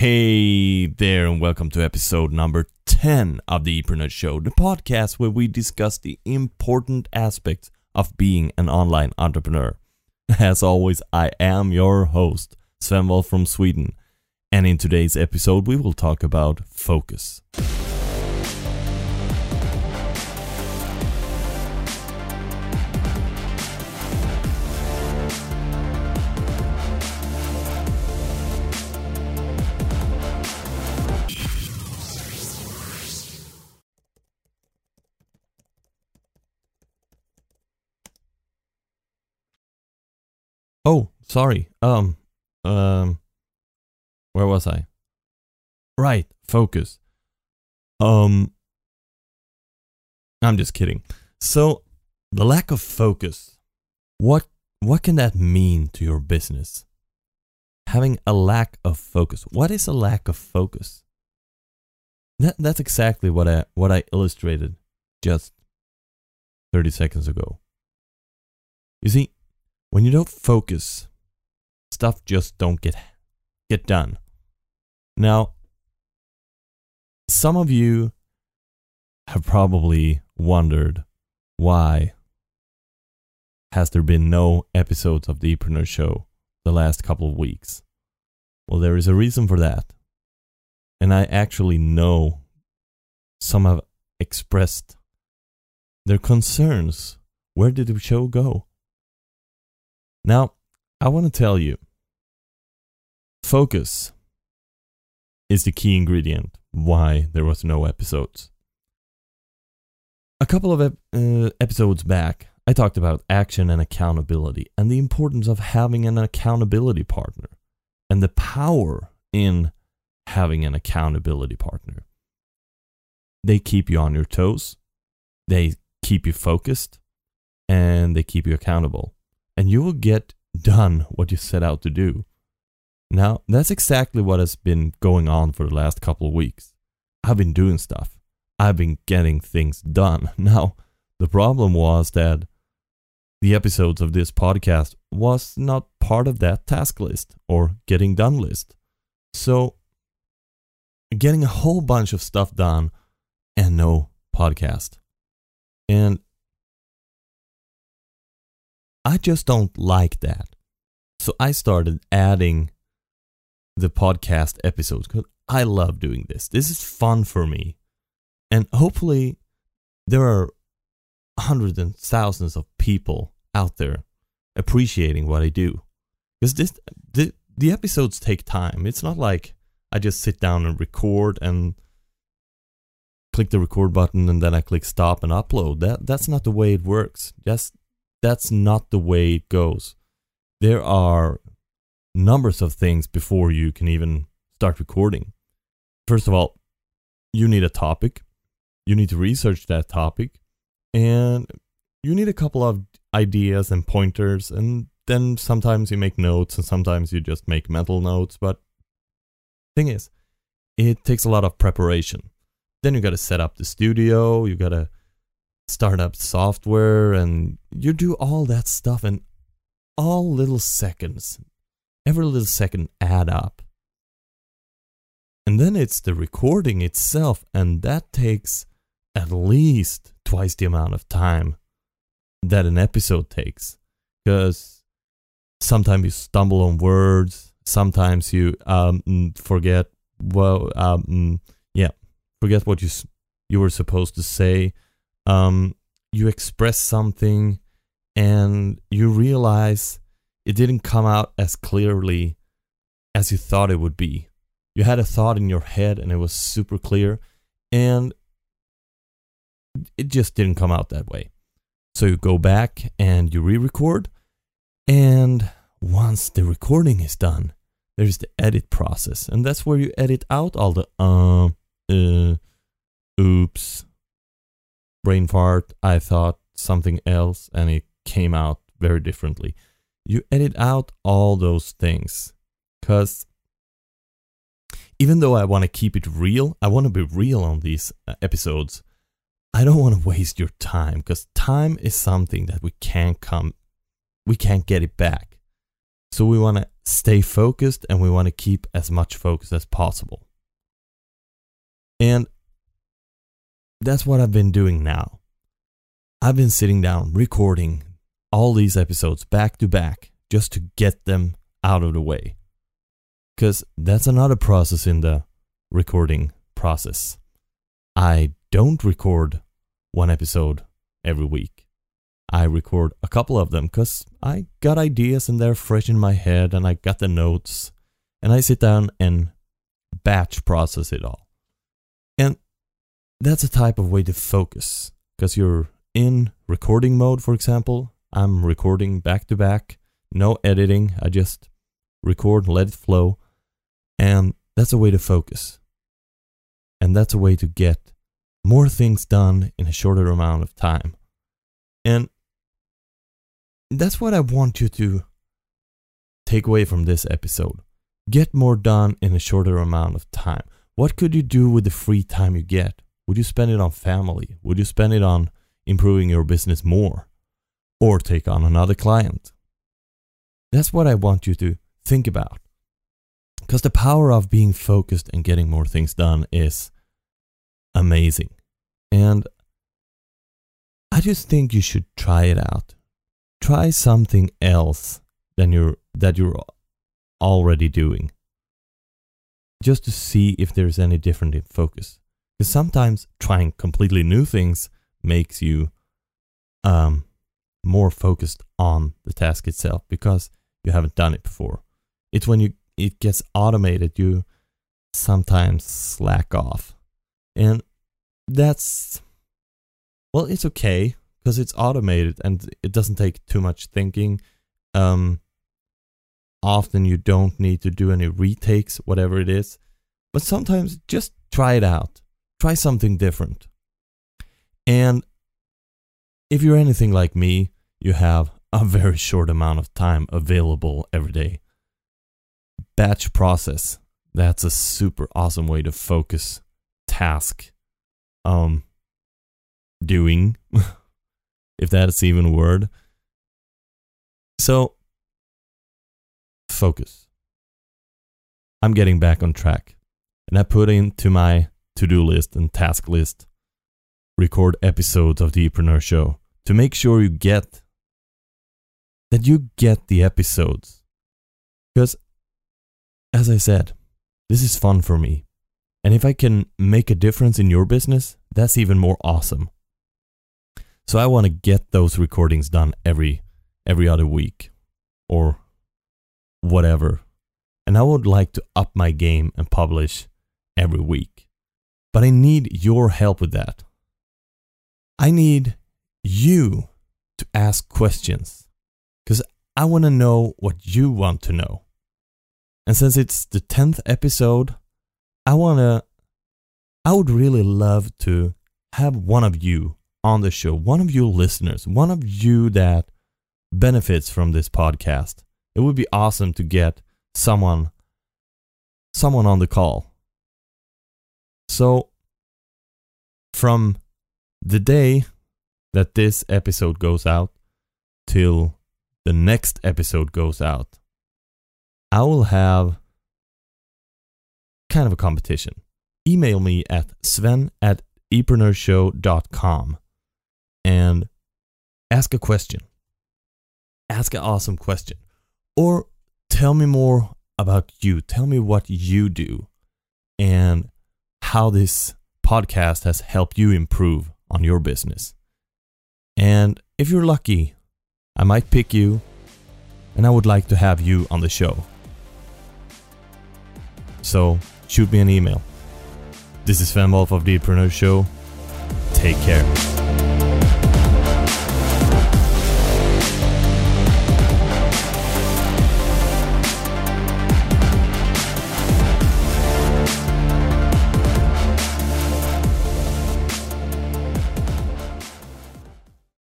Hey there, and welcome to episode number 10 of the Epreneur Show, the podcast where we discuss the important aspects of being an online entrepreneur. As always, I am your host, Sven Wolf from Sweden, and in today's episode, we will talk about focus. Sorry. Um, um, where was I? Right, focus. Um, I'm just kidding. So, the lack of focus. What what can that mean to your business? Having a lack of focus. What is a lack of focus? That that's exactly what I what I illustrated just 30 seconds ago. You see, when you don't focus, stuff just don't get get done. Now, some of you have probably wondered why has there been no episodes of the Epreneur Show the last couple of weeks? Well, there is a reason for that. And I actually know some have expressed their concerns. Where did the show go? Now, I want to tell you focus is the key ingredient why there was no episodes. A couple of uh, episodes back, I talked about action and accountability and the importance of having an accountability partner and the power in having an accountability partner. They keep you on your toes, they keep you focused, and they keep you accountable and you will get done what you set out to do. Now, that's exactly what has been going on for the last couple of weeks. I've been doing stuff. I've been getting things done. Now, the problem was that the episodes of this podcast was not part of that task list or getting done list. So, getting a whole bunch of stuff done and no podcast. And I just don't like that. So I started adding the podcast episodes because I love doing this. This is fun for me. And hopefully, there are hundreds and thousands of people out there appreciating what I do. Because this, the, the episodes take time. It's not like I just sit down and record and click the record button and then I click stop and upload. That that's not the way it works. Just that's not the way it goes. There are numbers of things before you can even start recording. First of all, you need a topic. You need to research that topic. And you need a couple of ideas and pointers. And then sometimes you make notes and sometimes you just make mental notes. But thing is, it takes a lot of preparation. Then you got to set up the studio. You got to start up software and you do all that stuff and all little seconds every little second add up. And then it's the recording itself and that takes at least twice the amount of time that an episode takes. Because sometimes you stumble on words sometimes you um, forget well um, yeah forget what you you were supposed to say um, you express something and you realize it didn't come out as clearly as you thought it would be. You had a thought in your head and it was super clear, and it just didn't come out that way. So you go back and you re record, and once the recording is done, there's the edit process, and that's where you edit out all the uh, uh, oops, brain fart, I thought something else, and it came out very differently. You edit out all those things because even though I want to keep it real, I want to be real on these uh, episodes. I don't want to waste your time because time is something that we can't come, we can't get it back. So we want to stay focused and we want to keep as much focus as possible. And that's what I've been doing now. I've been sitting down recording all these episodes back to back just to get them out of the way. Because that's another process in the recording process. I don't record one episode every week. I record a couple of them because I got ideas and they're fresh in my head and I got the notes and I sit down and batch process it all. And that's a type of way to focus because you're in recording mode, for example. I'm recording back to back, no editing. I just record, let it flow. And that's a way to focus. And that's a way to get more things done in a shorter amount of time. And that's what I want you to take away from this episode. Get more done in a shorter amount of time. What could you do with the free time you get? Would you spend it on family? Would you spend it on improving your business more? Or take on another client? That's what I want you to think about. Because the power of being focused and getting more things done is amazing. And I just think you should try it out. Try something else than you're that you're already doing. Just to see if there's any different in focus. Because sometimes trying completely new things makes you um, more focused on the task itself because you haven't done it before. It's when you it gets automated you sometimes slack off. And that's well, it's okay because it's automated and it doesn't take too much thinking. Um, often you don't need to do any retakes, whatever it is. But sometimes just try it out. Try something different. And if you're anything like me, you have a very short amount of time available every day. Batch process. That's a super awesome way to focus task um doing if that's even a word. So focus. I'm getting back on track. And I put into my to do list and task list record episodes of the Epreneur Show to make sure you get that you get the episodes. Because, as I said, this is fun for me. And if I can make a difference in your business, that's even more awesome. So I want to get those recordings done every every other week or whatever. And I would like to up my game and publish every week. But I need your help with that. I need you to ask questions because I want to know what you want to know. And since it's the 10th episode, I want to, I would really love to have one of you on the show, one of you listeners, one of you that benefits from this podcast. It would be awesome to get someone someone on the call. So from the day that this episode goes out till the next episode goes out, I will have kind of a competition. Email me at sven at epreneurshow.com and ask a question. Ask an awesome question. Or tell me more about you. Tell me what you do how this podcast has helped you improve on your business. And if you're lucky, I might pick you and I would like to have you on the show. So shoot me an email. This is Sven Wolf of the Epreneur Show. Take care.